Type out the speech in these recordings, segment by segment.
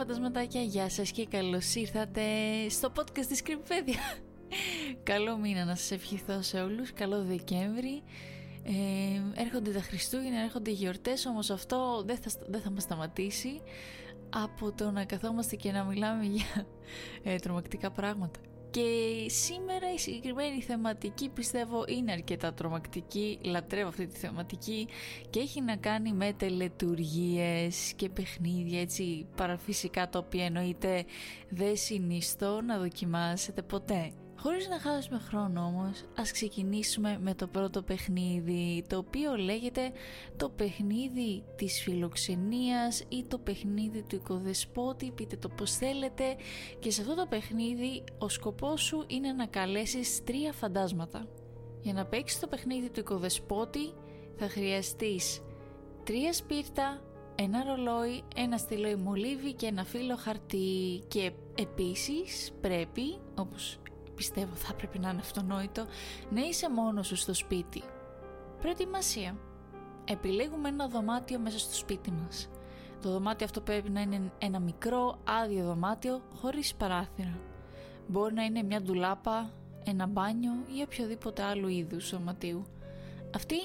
φαντασματάκια, γεια σας και καλώς ήρθατε στο podcast της Κρυμπέδια. Καλό μήνα να σας ευχηθώ σε όλους, καλό Δεκέμβρη. Ε, έρχονται τα Χριστούγεννα, έρχονται οι γιορτές, όμως αυτό δεν θα, δεν θα μας σταματήσει από το να καθόμαστε και να μιλάμε για ε, τρομακτικά πράγματα. Και σήμερα η συγκεκριμένη θεματική πιστεύω είναι αρκετά τρομακτική, λατρεύω αυτή τη θεματική και έχει να κάνει με τελετουργίες και παιχνίδια έτσι παραφυσικά τα οποία εννοείται δεν συνιστώ να δοκιμάσετε ποτέ. Χωρίς να χάσουμε χρόνο όμως, ας ξεκινήσουμε με το πρώτο παιχνίδι, το οποίο λέγεται το παιχνίδι της φιλοξενίας ή το παιχνίδι του οικοδεσπότη, πείτε το πως θέλετε. Και σε αυτό το παιχνίδι ο σκοπός σου είναι να καλέσεις τρία φαντάσματα. Για να παίξεις το παιχνίδι του οικοδεσπότη θα χρειαστείς τρία σπίρτα, ένα ρολόι, ένα στυλό μολύβι και ένα φύλλο χαρτί. Και επίσης πρέπει, όπως πιστεύω θα πρέπει να είναι αυτονόητο, να είσαι μόνος σου στο σπίτι. Προετοιμασία. Επιλέγουμε ένα δωμάτιο μέσα στο σπίτι μας. Το δωμάτιο αυτό πρέπει να είναι ένα μικρό άδειο δωμάτιο χωρίς παράθυρα. Μπορεί να είναι μια ντουλάπα, ένα μπάνιο ή οποιοδήποτε άλλο είδους δωματίου. Αυτή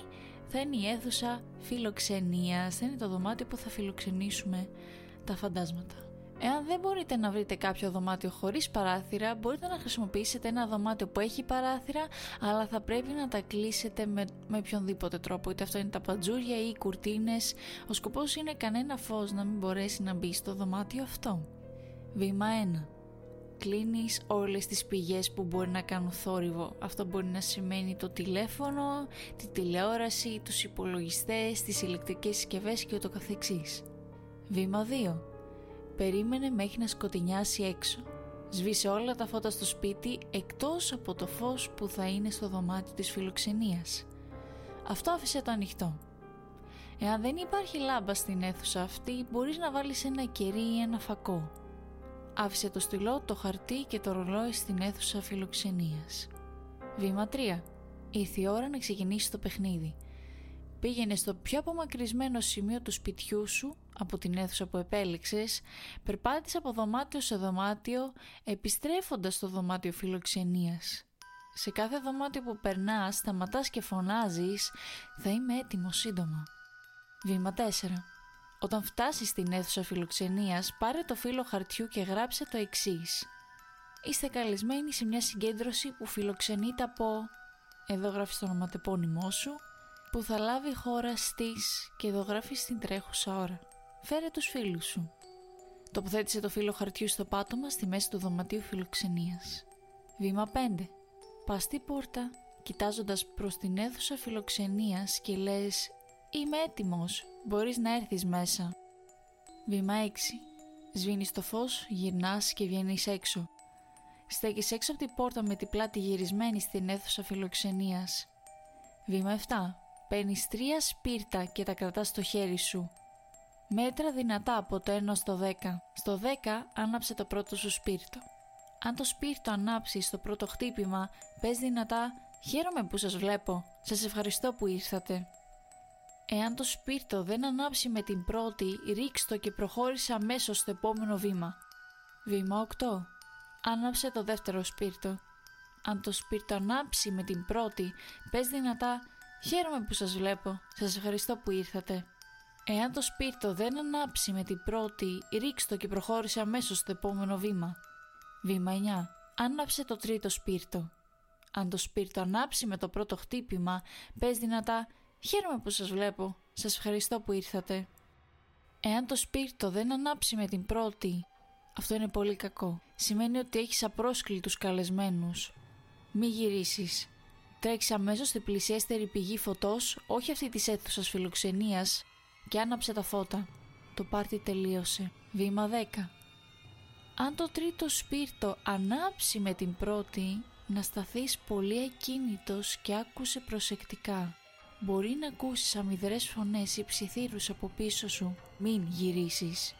θα είναι η αίθουσα φιλοξενίας, θα είναι το δωμάτιο που θα φιλοξενήσουμε τα φαντάσματα. Εάν δεν μπορείτε να βρείτε κάποιο δωμάτιο χωρίς παράθυρα, μπορείτε να χρησιμοποιήσετε ένα δωμάτιο που έχει παράθυρα, αλλά θα πρέπει να τα κλείσετε με, με οποιονδήποτε τρόπο, είτε αυτό είναι τα παντζούρια ή οι κουρτίνες. Ο σκοπός είναι κανένα φως να μην μπορέσει να μπει στο δωμάτιο αυτό. Βήμα 1. Κλείνεις όλες τις πηγές που μπορεί να κάνουν θόρυβο. Αυτό μπορεί να σημαίνει το τηλέφωνο, τη τηλεόραση, τους υπολογιστές, τις ηλεκτρικές συσκευές και ούτω καθεξής. Βήμα 2 Περίμενε μέχρι να σκοτεινιάσει έξω. Σβήσε όλα τα φώτα στο σπίτι εκτός από το φως που θα είναι στο δωμάτιο της φιλοξενίας. Αυτό άφησε το ανοιχτό. Εάν δεν υπάρχει λάμπα στην αίθουσα αυτή, μπορείς να βάλεις ένα κερί ή ένα φακό. Άφησε το στυλό, το χαρτί και το ρολόι στην αίθουσα φιλοξενίας. Βήμα 3. Ήρθε η ώρα να ξεκινήσει το παιχνίδι. Πήγαινε στο πιο απομακρυσμένο σημείο του σπιτιού σου από την αίθουσα που επέλεξες, περπάτησες από δωμάτιο σε δωμάτιο, επιστρέφοντας στο δωμάτιο φιλοξενίας. Σε κάθε δωμάτιο που περνάς, σταματάς και φωνάζεις «Θα είμαι έτοιμο σύντομα». Βήμα 4. Όταν φτάσεις στην αίθουσα φιλοξενίας, πάρε το φύλλο χαρτιού και γράψε το εξής. Είστε καλεσμένοι σε μια συγκέντρωση που φιλοξενείται από... Εδώ γράφεις το ονοματεπώνυμό σου που θα λάβει χώρα στις και εδώ γράφεις στην τρέχουσα ώρα. Φέρε τους φίλους σου. Τοποθέτησε το φύλλο χαρτιού στο πάτωμα στη μέση του δωματίου φιλοξενίας. Βήμα 5. Πας στη πόρτα, κοιτάζοντας προς την αίθουσα φιλοξενίας και λες «Είμαι έτοιμος, μπορείς να έρθεις μέσα». Βήμα 6. Σβήνεις το φως, γυρνάς και βγαίνεις έξω. Στέκεις έξω από την πόρτα με την πλάτη γυρισμένη στην αίθουσα φιλοξενίας. Βήμα 7. Παίρνεις τρία σπίρτα και τα κρατάς στο χέρι σου. Μέτρα δυνατά από το 1 στο 10. Στο 10 άναψε το πρώτο σου σπίρτο. Αν το σπίρτο ανάψει στο πρώτο χτύπημα, πες δυνατά «Χαίρομαι που σας βλέπω, σας ευχαριστώ που ήρθατε». Εάν το σπίρτο δεν ανάψει με την πρώτη, ρίξ και προχώρησε αμέσως στο επόμενο βήμα. Βήμα 8. Άναψε το δεύτερο σπίρτο. Αν το σπίρτο ανάψει με την πρώτη, πες δυνατά Χαίρομαι που σας βλέπω. Σας ευχαριστώ που ήρθατε. Εάν το σπίρτο δεν ανάψει με την πρώτη, ρίξτο και προχώρησε αμέσως στο επόμενο βήμα. Βήμα 9. Άναψε το τρίτο σπίρτο. Αν το σπίρτο ανάψει με το πρώτο χτύπημα, πες δυνατά «Χαίρομαι που σας βλέπω. Σας ευχαριστώ που ήρθατε». Εάν το σπίρτο δεν ανάψει με την πρώτη, αυτό είναι πολύ κακό. Σημαίνει ότι έχεις απρόσκλητους καλεσμένους. Μη γυρίσεις. Τρέξει αμέσως στην πλησιέστερη πηγή φωτός, όχι αυτή της αίθουσας φιλοξενίας, και άναψε τα φώτα. Το πάρτι τελείωσε. Βήμα 10. Αν το τρίτο σπίρτο ανάψει με την πρώτη, να σταθείς πολύ ακίνητος και άκουσε προσεκτικά. Μπορεί να ακούσεις αμυδρές φωνές ή ψιθύρους από πίσω σου. Μην γυρίσεις.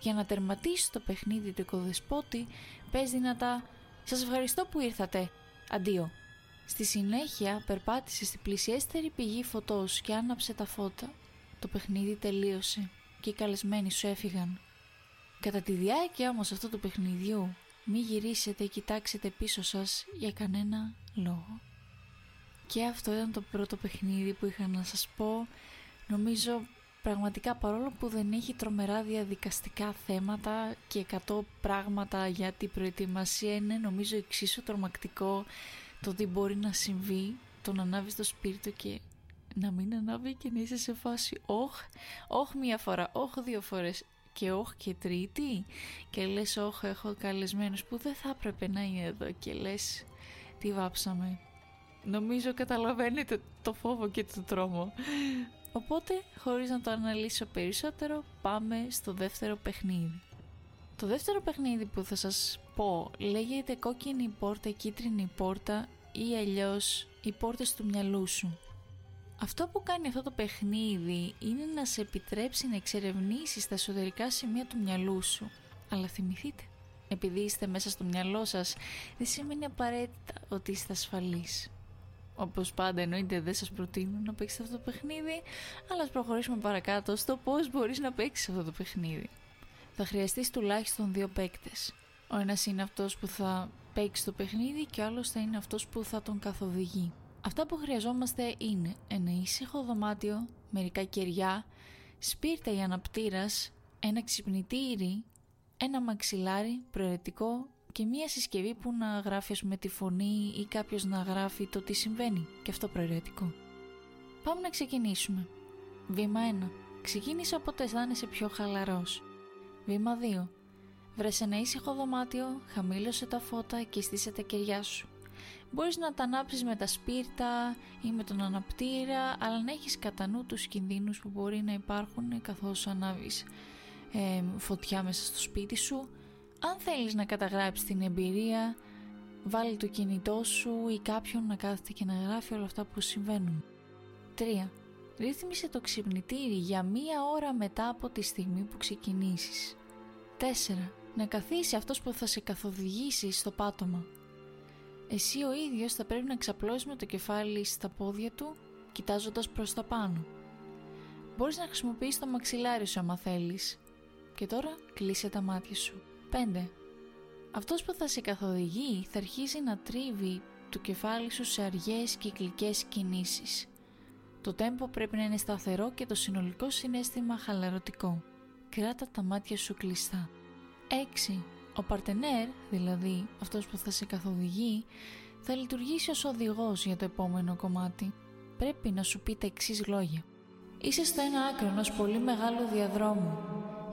Για να τερματίσεις το παιχνίδι του οικοδεσπότη, πες δυνατά «Σας ευχαριστώ που ήρθατε. Αντίο». Στη συνέχεια περπάτησε στη πλησιέστερη πηγή φωτός και άναψε τα φώτα. Το παιχνίδι τελείωσε και οι καλεσμένοι σου έφυγαν. Κατά τη διάρκεια όμως αυτού του παιχνιδιού μη γυρίσετε ή κοιτάξετε πίσω σας για κανένα λόγο. Και αυτό ήταν το πρώτο παιχνίδι που είχα να σας πω. Νομίζω πραγματικά παρόλο που δεν έχει τρομερά διαδικαστικά θέματα και 100 πράγματα για την προετοιμασία είναι νομίζω εξίσου τρομακτικό το τι μπορεί να συμβεί το να ανάβεις το σπίρτο και να μην ανάβει και να είσαι σε φάση όχ, όχ μία φορά, όχ δύο φορές και όχ και τρίτη. Και λες όχ έχω καλεσμένους που δεν θα έπρεπε να είναι εδώ. Και λες τι βάψαμε. Νομίζω καταλαβαίνετε το φόβο και το τρόμο. Οπότε χωρίς να το αναλύσω περισσότερο πάμε στο δεύτερο παιχνίδι. Το δεύτερο παιχνίδι που θα σας πω λέγεται κόκκινη πόρτα, κίτρινη πόρτα ή αλλιώς οι πόρτες του μυαλού σου αυτό που κάνει αυτό το παιχνίδι είναι να σε επιτρέψει να εξερευνήσεις τα εσωτερικά σημεία του μυαλού σου. Αλλά θυμηθείτε, επειδή είστε μέσα στο μυαλό σας, δεν σημαίνει απαραίτητα ότι είστε ασφαλείς. Όπως πάντα εννοείται δεν σας προτείνω να παίξετε αυτό το παιχνίδι, αλλά ας προχωρήσουμε παρακάτω στο πώς μπορείς να παίξεις αυτό το παιχνίδι. Θα χρειαστείς τουλάχιστον δύο παίκτες. Ο ένας είναι αυτός που θα παίξει το παιχνίδι και ο άλλος θα είναι αυτός που θα τον καθοδηγεί. Αυτά που χρειαζόμαστε είναι ένα ήσυχο δωμάτιο, μερικά κεριά, σπίρτα ή αναπτήρας, ένα ξυπνητήρι, ένα μαξιλάρι προαιρετικό και μία συσκευή που να γράφει με τη φωνή ή κάποιος να γράφει το τι συμβαίνει και αυτό προαιρετικό. Πάμε να ξεκινήσουμε. Βήμα 1. Ξεκίνησε όποτε αισθάνεσαι πιο χαλαρός. Βήμα 2. Βρες ένα ήσυχο δωμάτιο, χαμήλωσε τα φώτα και στήσε τα κεριά σου. Μπορείς να τα ανάψεις με τα σπίρτα ή με τον αναπτήρα, αλλά να έχεις κατά νου τους κινδύνους που μπορεί να υπάρχουν καθώς ανάβεις ε, φωτιά μέσα στο σπίτι σου. Αν θέλεις να καταγράψεις την εμπειρία, βάλει το κινητό σου ή κάποιον να κάθεται και να γράφει όλα αυτά που συμβαίνουν. 3. Ρύθμισε το ξυπνητήρι για μία ώρα μετά από τη στιγμή που ξεκινήσεις. 4. Να καθίσει αυτός που θα σε καθοδηγήσει στο πάτωμα. Εσύ ο ίδιος θα πρέπει να ξαπλώσεις με το κεφάλι στα πόδια του, κοιτάζοντας προς τα πάνω. Μπορείς να χρησιμοποιήσεις το μαξιλάρι σου άμα θέλεις. Και τώρα κλείσε τα μάτια σου. 5. Αυτός που θα σε καθοδηγεί θα αρχίσει να τρίβει το κεφάλι σου σε αργές κυκλικές κινήσεις. Το τέμπο πρέπει να είναι σταθερό και το συνολικό συνέστημα χαλαρωτικό. Κράτα τα μάτια σου κλειστά. 6. Ο παρτενέρ, δηλαδή αυτός που θα σε καθοδηγεί, θα λειτουργήσει ως οδηγός για το επόμενο κομμάτι. Πρέπει να σου πει τα εξής λόγια. Είσαι στο ένα άκρο ενός πολύ μεγάλου διαδρόμου.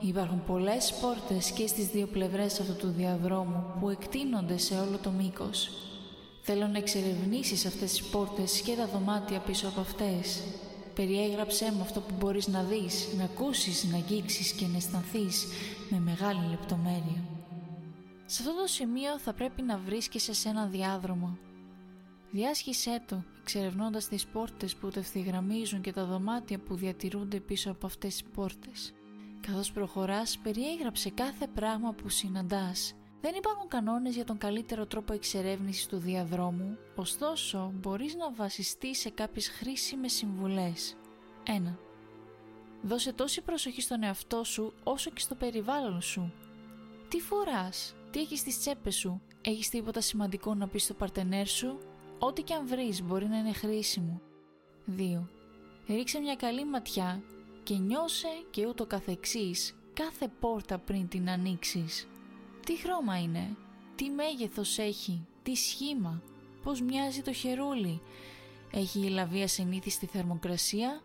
Υπάρχουν πολλές πόρτες και στις δύο πλευρές αυτού του διαδρόμου που εκτείνονται σε όλο το μήκος. Θέλω να εξερευνήσεις αυτές τις πόρτες και τα δωμάτια πίσω από αυτές. Περιέγραψέ μου αυτό που μπορείς να δεις, να ακούσεις, να αγγίξεις και να αισθανθείς με μεγάλη λεπτομέρεια. Σε αυτό το σημείο θα πρέπει να βρίσκεσαι σε ένα διάδρομο. Διάσχισέ το, εξερευνώντας τις πόρτες που το ευθυγραμμίζουν και τα δωμάτια που διατηρούνται πίσω από αυτές τις πόρτες. Καθώς προχωράς, περιέγραψε κάθε πράγμα που συναντάς. Δεν υπάρχουν κανόνες για τον καλύτερο τρόπο εξερεύνησης του διαδρόμου, ωστόσο μπορείς να βασιστείς σε κάποιες χρήσιμες συμβουλές. 1. Δώσε τόση προσοχή στον εαυτό σου όσο και στο περιβάλλον σου. Τι φοράς, τι έχεις στις τσέπες σου, έχεις τίποτα σημαντικό να πεις στο παρτενέρ σου, ό,τι και αν βρεις μπορεί να είναι χρήσιμο. 2. Ρίξε μια καλή ματιά και νιώσε και ούτω καθεξής κάθε πόρτα πριν την ανοίξεις. Τι χρώμα είναι, τι μέγεθος έχει, τι σχήμα, πώς μοιάζει το χερούλι, έχει η λαβία συνήθιστη θερμοκρασία;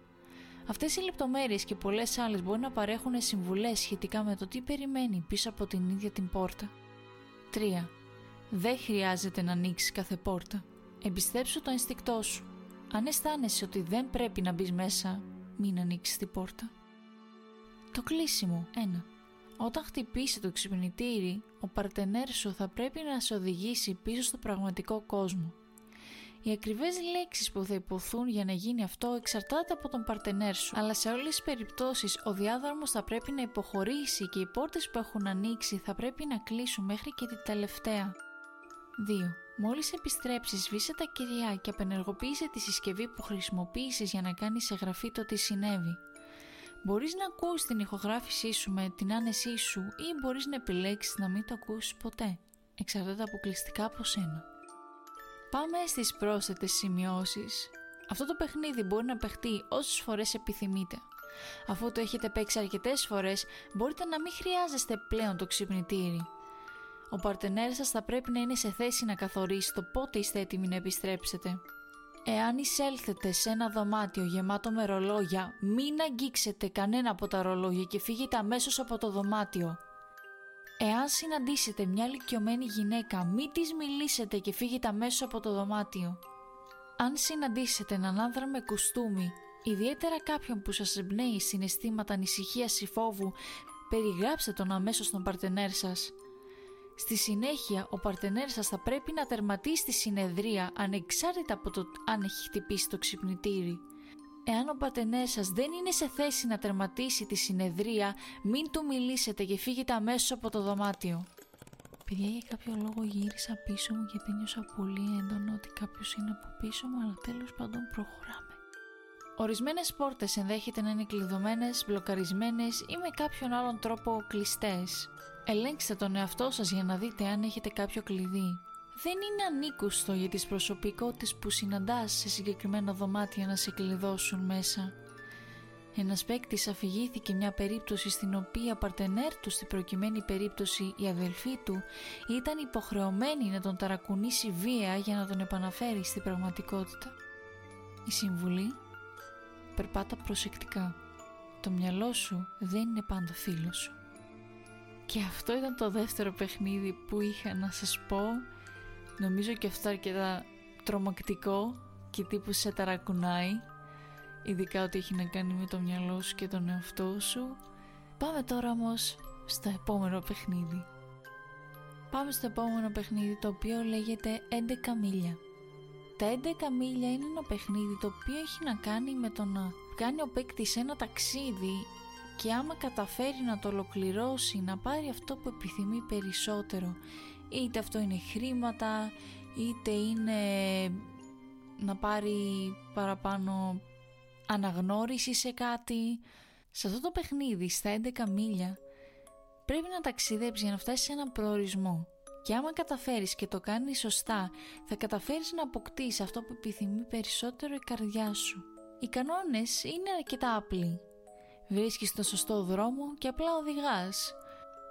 Αυτές οι λεπτομέρειες και πολλές άλλες μπορεί να παρέχουν συμβουλές σχετικά με το τι περιμένει πίσω από την ίδια την πόρτα. 3. Δεν χρειάζεται να ανοίξεις κάθε πόρτα. Εμπιστέψου το ενστικτό σου. Αν αισθάνεσαι ότι δεν πρέπει να μπεις μέσα, μην ανοίξεις την πόρτα. Το κλείσιμο 1. Όταν χτυπήσει το ξυπνητήρι, ο παρτενέρ σου θα πρέπει να σε οδηγήσει πίσω στο πραγματικό κόσμο. Οι ακριβές λέξεις που θα υποθούν για να γίνει αυτό εξαρτάται από τον παρτενέρ σου, αλλά σε όλες τις περιπτώσεις ο διάδρομος θα πρέπει να υποχωρήσει και οι πόρτες που έχουν ανοίξει θα πρέπει να κλείσουν μέχρι και την τελευταία. 2. Μόλις επιστρέψεις, σβήσε τα κεριά και απενεργοποίησε τη συσκευή που χρησιμοποίησες για να κάνεις εγγραφή το τι συνέβη. Μπορείς να ακούς την ηχογράφησή σου με την άνεσή σου ή μπορείς να επιλέξεις να μην το ακούσεις ποτέ. Εξαρτάται αποκλειστικά από σένα. Πάμε στις πρόσθετες σημειώσεις. Αυτό το παιχνίδι μπορεί να παιχτεί όσες φορές επιθυμείτε. Αφού το έχετε παίξει αρκετές φορές, μπορείτε να μην χρειάζεστε πλέον το ξυπνητήρι. Ο παρτενέρ σας θα πρέπει να είναι σε θέση να καθορίσει το πότε είστε έτοιμοι να επιστρέψετε. Εάν εισέλθετε σε ένα δωμάτιο γεμάτο με ρολόγια, μην αγγίξετε κανένα από τα ρολόγια και φύγετε αμέσως από το δωμάτιο. Εάν συναντήσετε μια ηλικιωμένη γυναίκα, μην της μιλήσετε και φύγετε αμέσως από το δωμάτιο. Αν συναντήσετε έναν άνδρα με κουστούμι, ιδιαίτερα κάποιον που σας εμπνέει συναισθήματα ανησυχίας ή φόβου, περιγράψτε τον αμέσως στον παρτενέρ σας. Στη συνέχεια, ο παρτενέρ σας θα πρέπει να τερματίσει τη συνεδρία ανεξάρτητα από το αν έχει χτυπήσει το ξυπνητήρι. Εάν ο παρτενέρ σας δεν είναι σε θέση να τερματίσει τη συνεδρία, μην του μιλήσετε και φύγετε αμέσως από το δωμάτιο. Παιδιά, για κάποιο λόγο γύρισα πίσω μου γιατί νιώσα πολύ έντονο ότι κάποιος είναι από πίσω μου, αλλά τέλος πάντων προχωράμε. Ορισμένες πόρτες ενδέχεται να είναι κλειδωμένες, μπλοκαρισμένες ή με κάποιον άλλον τρόπο κλειστές. Ελέγξτε τον εαυτό σας για να δείτε αν έχετε κάποιο κλειδί. Δεν είναι ανήκουστο για τις προσωπικότητες που συναντάς σε συγκεκριμένα δωμάτια να σε κλειδώσουν μέσα. Ένας παίκτης αφηγήθηκε μια περίπτωση στην οποία παρτενέρ του στην προκειμένη περίπτωση η αδελφή του ήταν υποχρεωμένη να τον ταρακουνήσει βία για να τον επαναφέρει στην πραγματικότητα. Η συμβουλή περπάτα προσεκτικά. Το μυαλό σου δεν είναι πάντα φίλος σου. Και αυτό ήταν το δεύτερο παιχνίδι που είχα να σας πω. Νομίζω και αυτό αρκετά τρομακτικό και τύπου σε ταρακουνάει. Ειδικά ότι έχει να κάνει με το μυαλό σου και τον εαυτό σου. Πάμε τώρα όμως στο επόμενο παιχνίδι. Πάμε στο επόμενο παιχνίδι το οποίο λέγεται 11 μίλια. Τα 11 μίλια είναι ένα παιχνίδι το οποίο έχει να κάνει με το να κάνει ο παίκτη ένα ταξίδι και άμα καταφέρει να το ολοκληρώσει, να πάρει αυτό που επιθυμεί περισσότερο, είτε αυτό είναι χρήματα, είτε είναι να πάρει παραπάνω αναγνώριση σε κάτι. Σε αυτό το παιχνίδι, στα 11 μίλια, πρέπει να ταξιδέψεις για να φτάσεις σε έναν προορισμό. Και άμα καταφέρεις και το κάνεις σωστά, θα καταφέρεις να αποκτήσεις αυτό που επιθυμεί περισσότερο η καρδιά σου. Οι κανόνες είναι αρκετά απλοί. Βρίσκεις το σωστό δρόμο και απλά οδηγάς.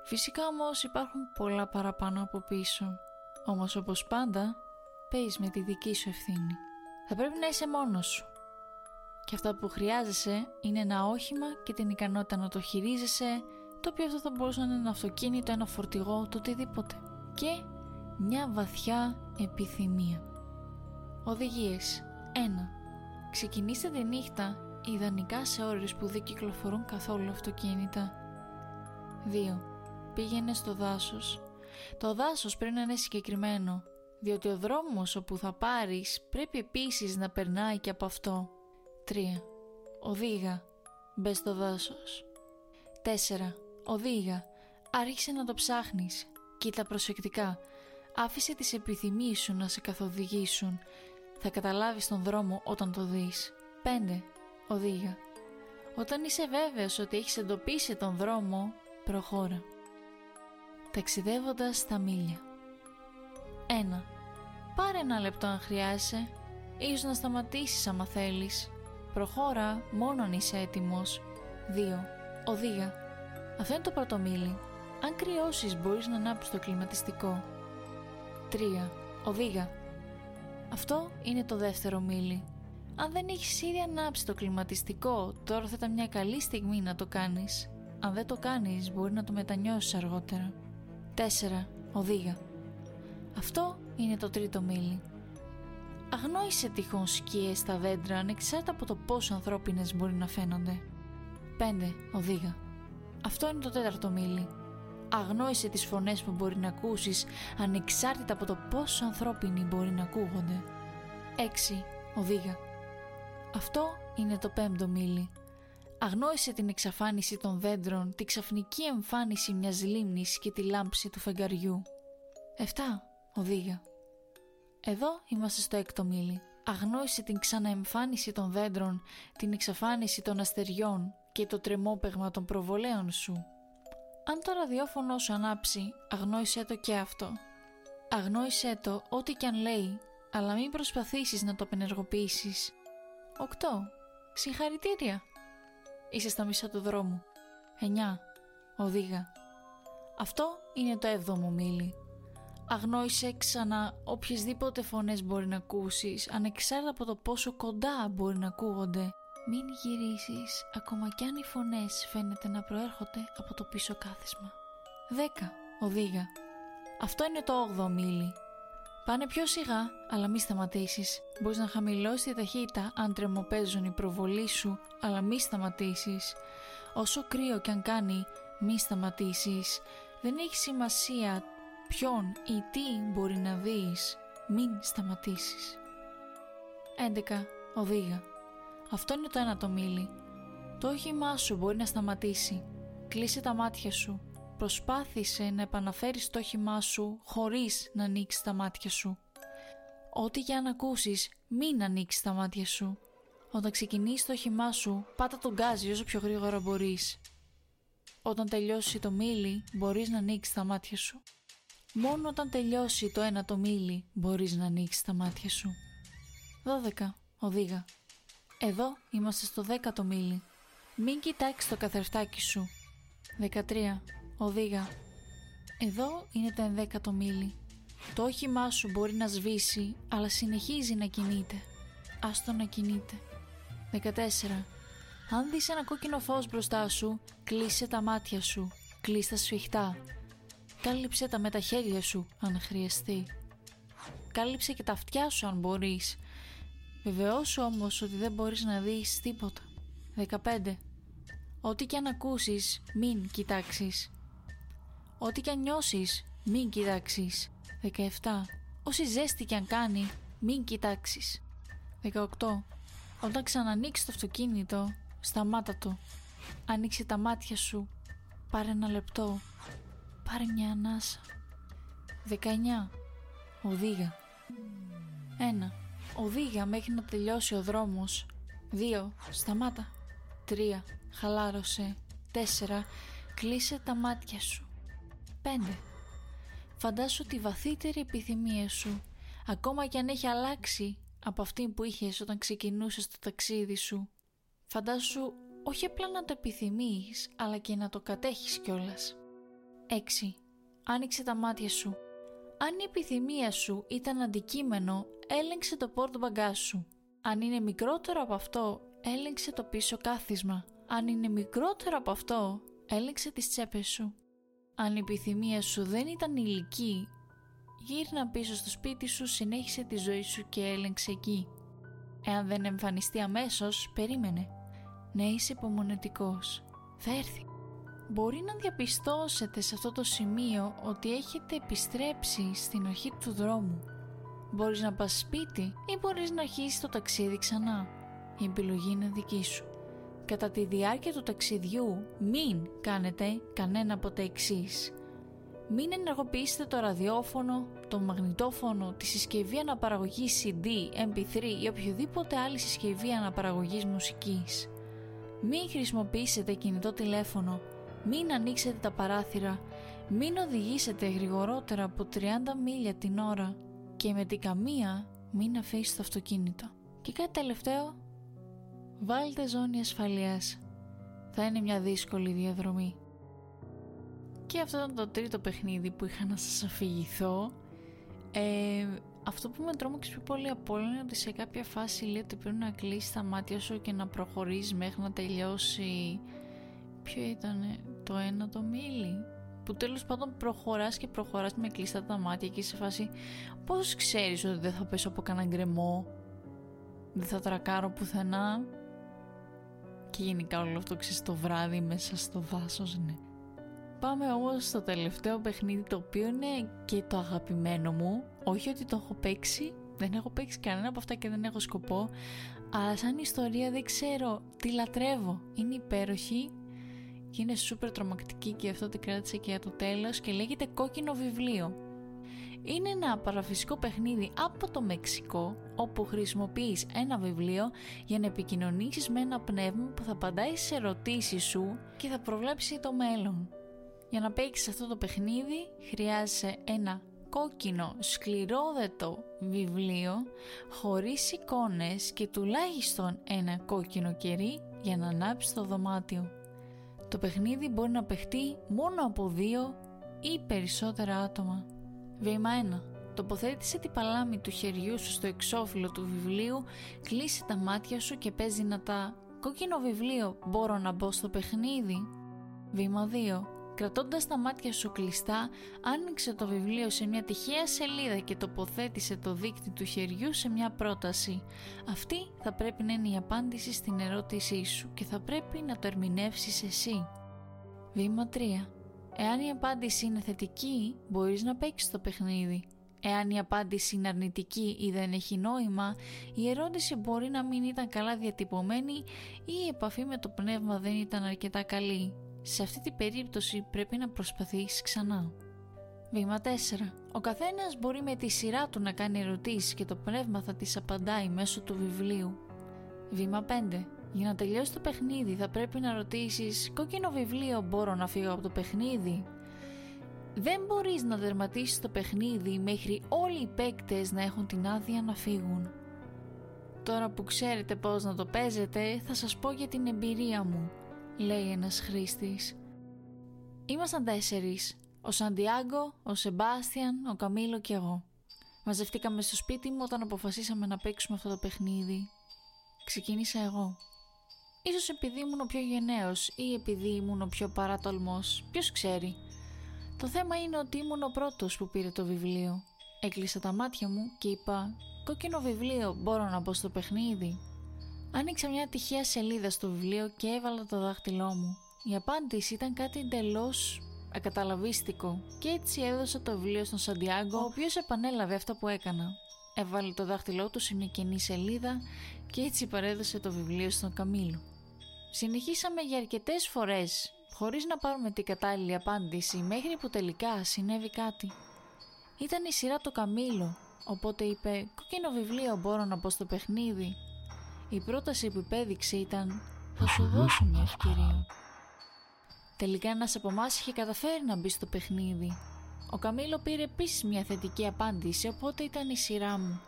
Φυσικά όμως υπάρχουν πολλά παραπάνω από πίσω. Όμως όπως πάντα, παίζεις με τη δική σου ευθύνη. Θα πρέπει να είσαι μόνος σου. Και αυτό που χρειάζεσαι είναι ένα όχημα και την ικανότητα να το χειρίζεσαι, το οποίο αυτό θα μπορούσε να είναι ένα αυτοκίνητο, ένα φορτηγό, το οτιδήποτε και μια βαθιά επιθυμία. Οδηγίες 1. Ξεκινήστε τη νύχτα ιδανικά σε ώρες που δεν κυκλοφορούν καθόλου αυτοκίνητα. 2. Πήγαινε στο δάσος. Το δάσος πρέπει να είναι συγκεκριμένο, διότι ο δρόμος όπου θα πάρεις πρέπει επίσης να περνάει και από αυτό. 3. Οδήγα. Μπε στο δάσος. 4. Οδήγα. Άρχισε να το ψάχνεις. Κοίτα προσεκτικά. Άφησε τις επιθυμίες σου να σε καθοδηγήσουν. Θα καταλάβεις τον δρόμο όταν το δεις. 5. Οδήγα. Όταν είσαι βέβαιος ότι έχεις εντοπίσει τον δρόμο, προχώρα. Ταξιδεύοντας τα μίλια. 1. Πάρε ένα λεπτό αν χρειάζεσαι. Ίσως να σταματήσεις άμα θέλεις. Προχώρα μόνο αν είσαι έτοιμος. 2. Οδήγα. Αυτό είναι το πρώτο μίλι. Αν κρυώσεις μπορείς να ανάψεις το κλιματιστικό. 3. Οδήγα. Αυτό είναι το δεύτερο μίλι. Αν δεν έχεις ήδη ανάψει το κλιματιστικό, τώρα θα ήταν μια καλή στιγμή να το κάνεις. Αν δεν το κάνεις, μπορεί να το μετανιώσεις αργότερα. 4. Οδήγα. Αυτό είναι το τρίτο μίλι. Αγνόησε τυχόν σκιές στα δέντρα ανεξάρτητα από το πόσο ανθρώπινες μπορεί να φαίνονται. 5. Οδήγα. Αυτό είναι το τέταρτο μίλι αγνόησε τις φωνές που μπορεί να ακούσεις ανεξάρτητα από το πόσο ανθρώπινοι μπορεί να ακούγονται. 6. Οδήγα. Αυτό είναι το πέμπτο μίλι. Αγνόησε την εξαφάνιση των δέντρων, τη ξαφνική εμφάνιση μιας λίμνης και τη λάμψη του φεγγαριού. 7. Οδήγα. Εδώ είμαστε στο έκτο μίλι. Αγνόησε την ξαναεμφάνιση των δέντρων, την εξαφάνιση των αστεριών και το τρεμόπαιγμα των προβολέων σου. Αν το ραδιόφωνο σου ανάψει, αγνόησέ το και αυτό. Αγνόησέ το ό,τι κι αν λέει, αλλά μην προσπαθήσεις να το απενεργοποιήσεις. 8. Συγχαρητήρια. Είσαι στα μισά του δρόμου. 9. Οδήγα. Αυτό είναι το έβδομο μίλι. Αγνόησε ξανά οποιασδήποτε φωνές μπορεί να ακούσεις, ανεξάρτητα από το πόσο κοντά μπορεί να ακούγονται. Μην γυρίσεις, ακόμα κι αν οι φωνές φαίνεται να προέρχονται από το πίσω κάθισμα. 10. Οδήγα. Αυτό είναι το 8ο μίλι. Πάνε πιο σιγά, αλλά μη σταματήσεις. Μπορείς να χαμηλώσεις τη ταχύτητα αν τρεμοπαίζουν οι προβολή σου, αλλά μη σταματήσεις. Όσο κρύο κι αν κάνει, μη σταματήσεις. Δεν έχει σημασία ποιον ή τι μπορεί να δεις. Μην σταματήσεις. 11. Οδήγα. Αυτό είναι το ένα το μίλι. Το όχημά σου μπορεί να σταματήσει. Κλείσε τα μάτια σου. Προσπάθησε να επαναφέρεις το όχημά σου χωρίς να ανοίξεις τα μάτια σου. Ό,τι για να ακούσεις, μην ανοίξεις τα μάτια σου. Όταν ξεκινήσεις το όχημά σου, πάτα τον γκάζι όσο πιο γρήγορα μπορείς. Όταν τελειώσει το μίλι, μπορείς να ανοίξεις τα μάτια σου. Μόνο όταν τελειώσει το ένα το μίλι, μπορείς να ανοίξεις τα μάτια σου. 12. Οδήγα. Εδώ είμαστε στο 10ο μίλι. Μην κοιτάξεις το καθρεφτάκι σου. 13. Οδήγα. Εδώ είναι το 11ο μίλι. Το όχημά σου μπορεί να σβήσει, αλλά συνεχίζει να κινείται. Άστο να κινείται. 14. Αν δεις ένα κόκκινο φως μπροστά σου, κλείσε τα μάτια σου. Κλείς τα σφιχτά. Κάλυψε τα με τα χέρια σου, αν χρειαστεί. Κάλυψε και τα αυτιά σου, αν μπορείς. Βεβαιώσου όμως ότι δεν μπορείς να δεις τίποτα. 15. Ό,τι και αν ακούσεις, μην κοιτάξεις. Ό,τι και αν νιώσεις, μην κοιτάξεις. 17. Όση ζέστη και αν κάνει, μην κοιτάξεις. 18. Όταν ξανανοίξεις το αυτοκίνητο, σταμάτα το. Ανοίξε τα μάτια σου. Πάρε ένα λεπτό. Πάρε μια ανάσα. 19. Οδήγα. 1. Οδήγα μέχρι να τελειώσει ο δρόμος. 2. Σταμάτα. 3. Χαλάρωσε. 4. Κλείσε τα μάτια σου. 5. Φαντάσου τη βαθύτερη επιθυμία σου, ακόμα και αν έχει αλλάξει από αυτή που είχες όταν ξεκινούσες το ταξίδι σου. Φαντάσου όχι απλά να το επιθυμείς, αλλά και να το κατέχεις κιόλας. 6. Άνοιξε τα μάτια σου. Αν η επιθυμία σου ήταν αντικείμενο, έλεγξε το πόρτο μπαγκά σου. Αν είναι μικρότερο από αυτό, έλεγξε το πίσω κάθισμα. Αν είναι μικρότερο από αυτό, έλεγξε τις τσέπες σου. Αν η επιθυμία σου δεν ήταν ηλική, γύρνα πίσω στο σπίτι σου, συνέχισε τη ζωή σου και έλεγξε εκεί. Εάν δεν εμφανιστεί αμέσως, περίμενε. Ναι, είσαι υπομονετικός. Θα έρθει. Μπορεί να διαπιστώσετε σε αυτό το σημείο ότι έχετε επιστρέψει στην αρχή του δρόμου. Μπορείς να πας σπίτι ή μπορείς να αρχίσεις το ταξίδι ξανά. Η επιλογή είναι δική σου. Κατά τη διάρκεια του ταξιδιού μην κάνετε κανένα από τα εξής. Μην ενεργοποιήσετε το ραδιόφωνο, το μαγνητόφωνο, τη συσκευή αναπαραγωγής CD, MP3 ή οποιοδήποτε άλλη συσκευή αναπαραγωγής μουσικής. Μην χρησιμοποιήσετε κινητό τηλέφωνο, μην ανοίξετε τα παράθυρα, μην οδηγήσετε γρηγορότερα από 30 μίλια την ώρα και με την καμία μην αφήσετε το αυτοκίνητο. Και κάτι τελευταίο, βάλτε ζώνη ασφαλείας. Θα είναι μια δύσκολη διαδρομή. Και αυτό ήταν το τρίτο παιχνίδι που είχα να σας αφηγηθώ. Ε, αυτό που με τρόμαξε πιο πολύ από όλα είναι ότι σε κάποια φάση λέει ότι πρέπει να κλείσεις τα μάτια σου και να προχωρήσεις μέχρι να τελειώσει ποιο ήταν το ένα το μίλι που τέλος πάντων προχωράς και προχωράς με κλειστά τα μάτια και σε φάση πώς ξέρεις ότι δεν θα πέσω από κανένα γκρεμό δεν θα τρακάρω πουθενά και γενικά όλο αυτό ξέρεις το βράδυ μέσα στο δάσος ναι. Πάμε όμως στο τελευταίο παιχνίδι το οποίο είναι και το αγαπημένο μου. Όχι ότι το έχω παίξει δεν έχω παίξει κανένα από αυτά και δεν έχω σκοπό αλλά σαν ιστορία δεν ξέρω τι λατρεύω. Είναι υπέροχη και είναι σούπερ τρομακτική και αυτό την κράτησε και για το τέλος και λέγεται κόκκινο βιβλίο. Είναι ένα παραφυσικό παιχνίδι από το Μεξικό όπου χρησιμοποιείς ένα βιβλίο για να επικοινωνήσεις με ένα πνεύμα που θα απαντάει σε ερωτήσεις σου και θα προβλέψει το μέλλον. Για να παίξεις αυτό το παιχνίδι χρειάζεσαι ένα κόκκινο σκληρόδετο βιβλίο χωρίς εικόνες και τουλάχιστον ένα κόκκινο κερί για να ανάψεις το δωμάτιο. Το παιχνίδι μπορεί να παιχτεί μόνο από δύο ή περισσότερα άτομα. Βήμα 1. Τοποθέτησε την παλάμη του χεριού σου στο εξώφυλλο του βιβλίου, κλείσε τα μάτια σου και πες δυνατά «Κόκκινο βιβλίο, μπορώ να μπω στο παιχνίδι» Βήμα 2. Κρατώντας τα μάτια σου κλειστά, άνοιξε το βιβλίο σε μια τυχαία σελίδα και τοποθέτησε το δίκτυ του χεριού σε μια πρόταση. Αυτή θα πρέπει να είναι η απάντηση στην ερώτησή σου και θα πρέπει να το ερμηνεύσεις εσύ. Βήμα 3. Εάν η απάντηση είναι θετική, μπορείς να παίξεις το παιχνίδι. Εάν η απάντηση είναι αρνητική ή δεν έχει νόημα, η ερώτηση μπορεί να μην ήταν καλά διατυπωμένη ή η επαφή με το πνεύμα δεν ήταν αρκετά καλή. Σε αυτή την περίπτωση πρέπει να προσπαθήσεις ξανά. Βήμα 4. Ο καθένας μπορεί με τη σειρά του να κάνει ερωτήσεις και το πνεύμα θα τις απαντάει μέσω του βιβλίου. Βήμα 5. Για να τελειώσει το παιχνίδι θα πρέπει να ρωτήσεις «Κόκκινο βιβλίο μπορώ να φύγω από το παιχνίδι» Δεν μπορείς να δερματίσεις το παιχνίδι μέχρι όλοι οι παίκτες να έχουν την άδεια να φύγουν. Τώρα που ξέρετε πώς να το παίζετε θα σας πω για την εμπειρία μου λέει ένας χρήστης. Ήμασταν τέσσερις, ο Σαντιάγκο, ο Σεμπάστιαν, ο Καμίλο και εγώ. Μαζευτήκαμε στο σπίτι μου όταν αποφασίσαμε να παίξουμε αυτό το παιχνίδι. Ξεκίνησα εγώ. Ίσως επειδή ήμουν ο πιο γενναίος ή επειδή ήμουν ο πιο παράτολμος, ποιος ξέρει. Το θέμα είναι ότι ήμουν ο πρώτος που πήρε το βιβλίο. Έκλεισα τα μάτια μου και είπα «Κόκκινο βιβλίο, μπορώ να μπω στο παιχνίδι» Άνοιξα μια τυχαία σελίδα στο βιβλίο και έβαλα το δάχτυλό μου. Η απάντηση ήταν κάτι εντελώς ακαταλαβίστικο και έτσι έδωσα το βιβλίο στον Σαντιάγκο, ο οποίος επανέλαβε αυτό που έκανα. Έβαλε το δάχτυλό του σε μια καινή σελίδα και έτσι παρέδωσε το βιβλίο στον Καμίλου. Συνεχίσαμε για αρκετές φορές, χωρίς να πάρουμε την κατάλληλη απάντηση, μέχρι που τελικά συνέβη κάτι. Ήταν η σειρά του Καμίλου, οπότε είπε: Κόκκινο βιβλίο, μπορώ να πω στο παιχνίδι. Η πρόταση που υπέδειξε ήταν «Θα σου δώσω μια ευκαιρία». Τελικά ένας από εμάς είχε καταφέρει να μπει στο παιχνίδι. Ο Καμίλο πήρε επίσης μια θετική απάντηση, οπότε ήταν η σειρά μου.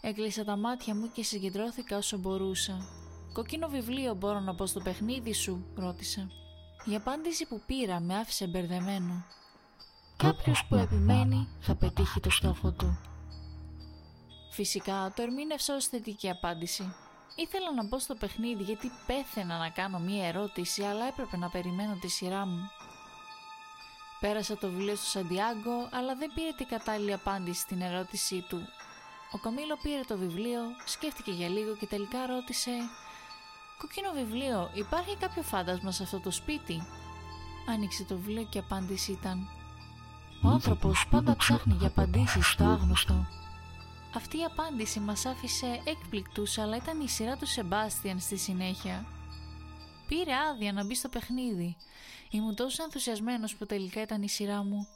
Έκλεισα τα μάτια μου και συγκεντρώθηκα όσο μπορούσα. «Κοκκίνο βιβλίο μπορώ να πω στο παιχνίδι σου» ρώτησα. Η απάντηση που πήρα με άφησε μπερδεμένο. Κάποιος που επιμένει θα πετύχει το στόχο του. Φυσικά το ερμήνευσα ως θετική απάντηση. Ήθελα να μπω στο παιχνίδι γιατί πέθαινα να κάνω μία ερώτηση αλλά έπρεπε να περιμένω τη σειρά μου. Πέρασα το βιβλίο στο Σαντιάγκο αλλά δεν πήρε την κατάλληλη απάντηση στην ερώτησή του. Ο Καμίλο πήρε το βιβλίο, σκέφτηκε για λίγο και τελικά ρώτησε «Κοκκίνο βιβλίο, υπάρχει κάποιο φάντασμα σε αυτό το σπίτι» Άνοιξε το βιβλίο και η απάντηση ήταν «Ο άνθρωπος πάντα ψάχνει για απαντήσεις στο άγνωστο». Αυτή η απάντηση μας άφησε έκπληκτους αλλά ήταν η σειρά του Σεμπάστιαν στη συνέχεια. Πήρε άδεια να μπει στο παιχνίδι. Ήμουν τόσο ενθουσιασμένος που τελικά ήταν η σειρά μου.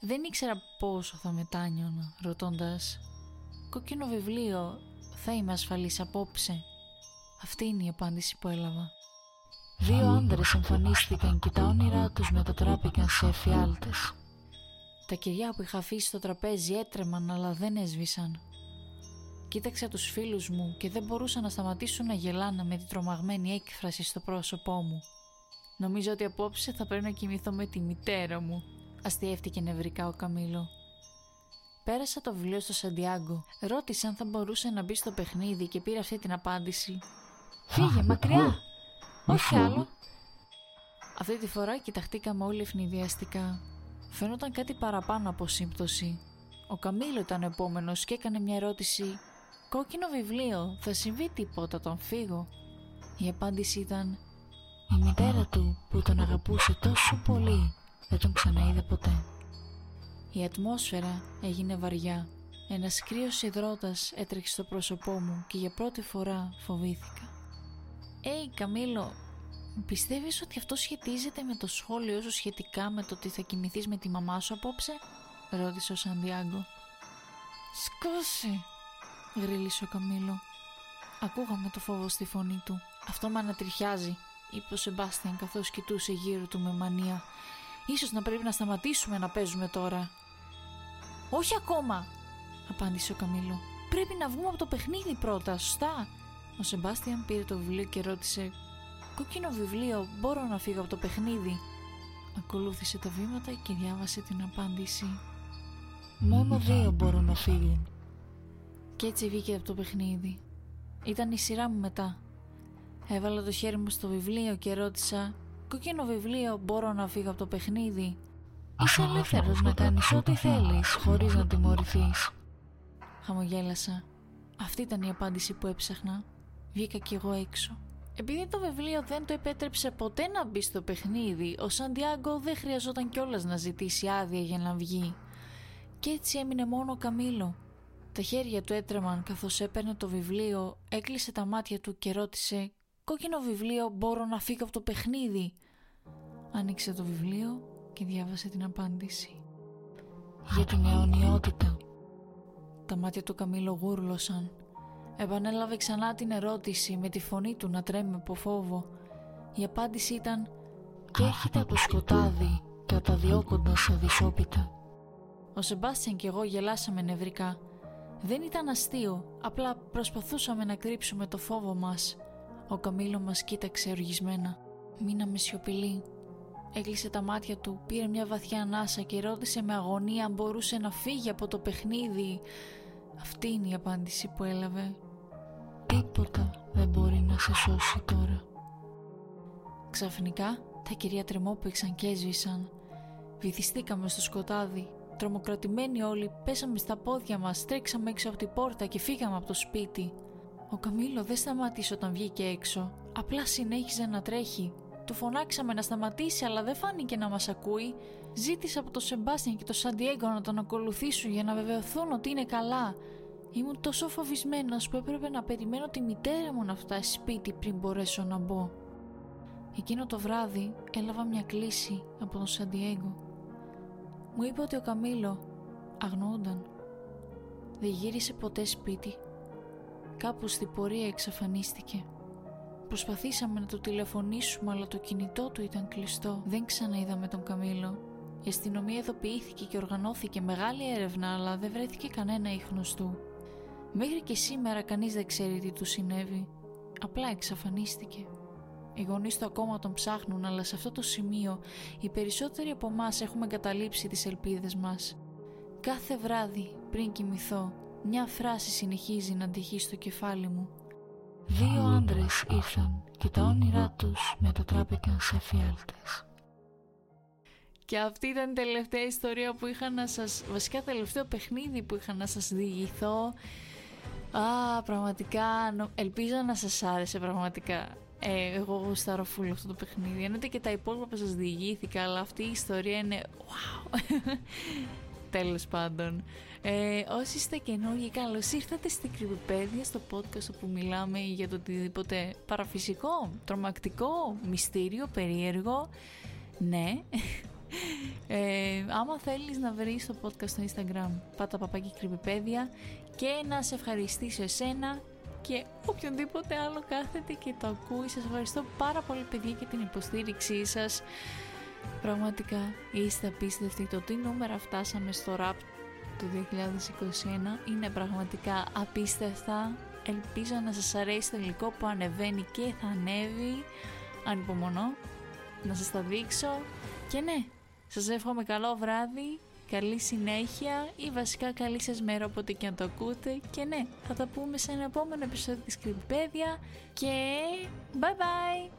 Δεν ήξερα πόσο θα μετάνιωνα, ρωτώντας «Κόκκινο βιβλίο, θα είμαι ασφαλής απόψε». Αυτή είναι η απάντηση που έλαβα. Δύο άντρες εμφανίστηκαν και τα όνειρά τους μετατράπηκαν σε εφιάλτες. Τα κυριά που είχα αφήσει στο τραπέζι έτρεμαν αλλά δεν έσβησαν. Κοίταξα τους φίλους μου και δεν μπορούσα να σταματήσουν να γελάνε με την τρομαγμένη έκφραση στο πρόσωπό μου. Νομίζω ότι απόψε θα πρέπει να κοιμηθώ με τη μητέρα μου, αστείευτηκε νευρικά ο Καμίλο. Πέρασα το βιβλίο στο Σαντιάγκο. Ρώτησε αν θα μπορούσε να μπει στο παιχνίδι και πήρε αυτή την απάντηση. Φύγε, μακριά! Όχι άλλο. Αυτή τη φορά κοιταχτήκαμε όλοι ευνηδιαστικά. Φαίνονταν κάτι παραπάνω από σύμπτωση. Ο Καμίλο ήταν ο επόμενος και έκανε μια ερώτηση. Κόκκινο βιβλίο, θα συμβεί τίποτα τον φύγω; Η απάντηση ήταν η μητέρα του που τον αγαπούσε τόσο πολύ δεν τον ξαναείδε ποτέ. Η ατμόσφαιρα έγινε βαριά. Ένας κρύος υδρότας έτρεξε στο πρόσωπό μου και για πρώτη φορά φοβήθηκα. «Έι, Καμίλο, Πιστεύεις ότι αυτό σχετίζεται με το σχόλιο σου σχετικά με το ότι θα κοιμηθείς με τη μαμά σου απόψε; ρώτησε ο Σαντιάγκο. Σκόσε, γρίλησε ο Καμίλο. Ακούγαμε το φόβο στη φωνή του. Αυτό με ανατριχιάζει, είπε ο Σεμπάστιαν καθώς κοιτούσε γύρω του με μανία. Ίσως να πρέπει να σταματήσουμε να παίζουμε τώρα. Όχι ακόμα, απάντησε ο Καμίλο. Πρέπει να βγούμε από το παιχνίδι πρώτα, σωστά; Ο Σεμπάστιαν πήρε το βιβλίο και ρώτησε «Κόκκινο βιβλίο, μπορώ να φύγω από το παιχνίδι» Ακολούθησε τα βήματα και διάβασε την απάντηση «Μόνο δύο μπορούν να φύγουν» Και έτσι βγήκε από το παιχνίδι. Ήταν η σειρά μου μετά. Έβαλα το χέρι μου στο βιβλίο και ρώτησα «Κόκκινο βιβλίο, μπορώ να φύγω από το παιχνίδι» Είσαι ελεύθερος να κάνεις ό,τι θέλεις χωρίς να τιμωρηθείς Χαμογέλασα. Αυτή ήταν η απάντηση που έψαχνα Βγήκα κι εγώ έξω επειδή το βιβλίο δεν το επέτρεψε ποτέ να μπει στο παιχνίδι, ο Σαντιάγκο δεν χρειαζόταν κιόλας να ζητήσει άδεια για να βγει. Κι έτσι έμεινε μόνο ο Καμίλο. Τα χέρια του έτρεμαν καθώς έπαιρνε το βιβλίο, έκλεισε τα μάτια του και ρώτησε «Κόκκινο βιβλίο, μπορώ να φύγω από το παιχνίδι» Άνοιξε το βιβλίο και διάβασε την απάντηση. Για την αιωνιότητα. Τα μάτια του Καμίλο γούρλωσαν Επανέλαβε ξανά την ερώτηση με τη φωνή του να τρέμει από φόβο. Η απάντηση ήταν «Και έρχεται από το σκοτάδι, καταδιώκοντας αδυσόπιτα». Ο Σεμπάστιαν και εγώ γελάσαμε νευρικά. Δεν ήταν αστείο, απλά προσπαθούσαμε να κρύψουμε το φόβο μας. Ο Καμίλο μας κοίταξε οργισμένα. Μείναμε σιωπηλοί. Έκλεισε τα μάτια του, πήρε μια βαθιά ανάσα και ρώτησε με αγωνία αν μπορούσε να φύγει από το παιχνίδι. Αυτή είναι η απάντηση που έλαβε Τίποτα δεν μπορεί να σε σώσει τώρα. Ξαφνικά τα κυρία τρεμόπηξαν και έσβησαν. Βυθιστήκαμε στο σκοτάδι. Τρομοκρατημένοι όλοι πέσαμε στα πόδια μας, τρέξαμε έξω από την πόρτα και φύγαμε από το σπίτι. Ο Καμίλο δεν σταμάτησε όταν βγήκε έξω. Απλά συνέχιζε να τρέχει. Του φωνάξαμε να σταματήσει αλλά δεν φάνηκε να μας ακούει. Ζήτησε από τον Σεμπάστιαν και τον Σαντιέγκο να τον ακολουθήσουν για να βεβαιωθούν ότι είναι καλά. Ήμουν τόσο φοβισμένος που έπρεπε να περιμένω τη μητέρα μου να φτάσει σπίτι πριν μπορέσω να μπω. Εκείνο το βράδυ έλαβα μια κλίση από τον Σαντιέγκο. Μου είπε ότι ο Καμίλο αγνοούνταν. Δεν γύρισε ποτέ σπίτι. Κάπου στην πορεία εξαφανίστηκε. Προσπαθήσαμε να το τηλεφωνήσουμε αλλά το κινητό του ήταν κλειστό. Δεν ξαναείδαμε τον Καμίλο. Η αστυνομία ειδοποιήθηκε και οργανώθηκε μεγάλη έρευνα αλλά δεν βρέθηκε κανένα ίχνος του. Μέχρι και σήμερα κανείς δεν ξέρει τι του συνέβη. Απλά εξαφανίστηκε. Οι γονείς του ακόμα τον ψάχνουν, αλλά σε αυτό το σημείο οι περισσότεροι από εμάς έχουμε εγκαταλείψει τις ελπίδες μας. Κάθε βράδυ, πριν κοιμηθώ, μια φράση συνεχίζει να αντυχεί στο κεφάλι μου. Δύο άντρες ήρθαν και τα όνειρά τους μετατράπηκαν σε φιάλτες. Και αυτή ήταν η τελευταία ιστορία που είχα να σας... Βασικά τελευταίο παιχνίδι που είχα να σας διηγηθώ Α, πραγματικά, ελπίζω να σας άρεσε πραγματικά. Ε, εγώ γουστάρω φούλο αυτό το παιχνίδι. Εννοείται και τα υπόλοιπα που σας διηγήθηκα, αλλά αυτή η ιστορία είναι wow. Τέλος πάντων. Ε, όσοι είστε καινούργοι, καλώς ήρθατε στην Κρυβιπέδια, στο podcast όπου μιλάμε για το οτιδήποτε παραφυσικό, τρομακτικό, μυστήριο, περίεργο. Ναι. Ε, άμα θέλεις να βρεις το podcast στο Instagram, πάτα παπάκι Κρυβιπέδια και να σε ευχαριστήσω εσένα και οποιονδήποτε άλλο κάθεται και το ακούει. Σας ευχαριστώ πάρα πολύ παιδιά και την υποστήριξή σας. Πραγματικά είστε απίστευτοι. Το τι νούμερα φτάσαμε στο rap του 2021 είναι πραγματικά απίστευτα. Ελπίζω να σας αρέσει το υλικό που ανεβαίνει και θα ανέβει. Ανυπομονώ να σας τα δείξω. Και ναι, σας εύχομαι καλό βράδυ καλή συνέχεια ή βασικά καλή σας μέρα όποτε και αν το ακούτε και ναι, θα τα πούμε σε ένα επόμενο επεισόδιο της Κρυμπέδια και bye bye!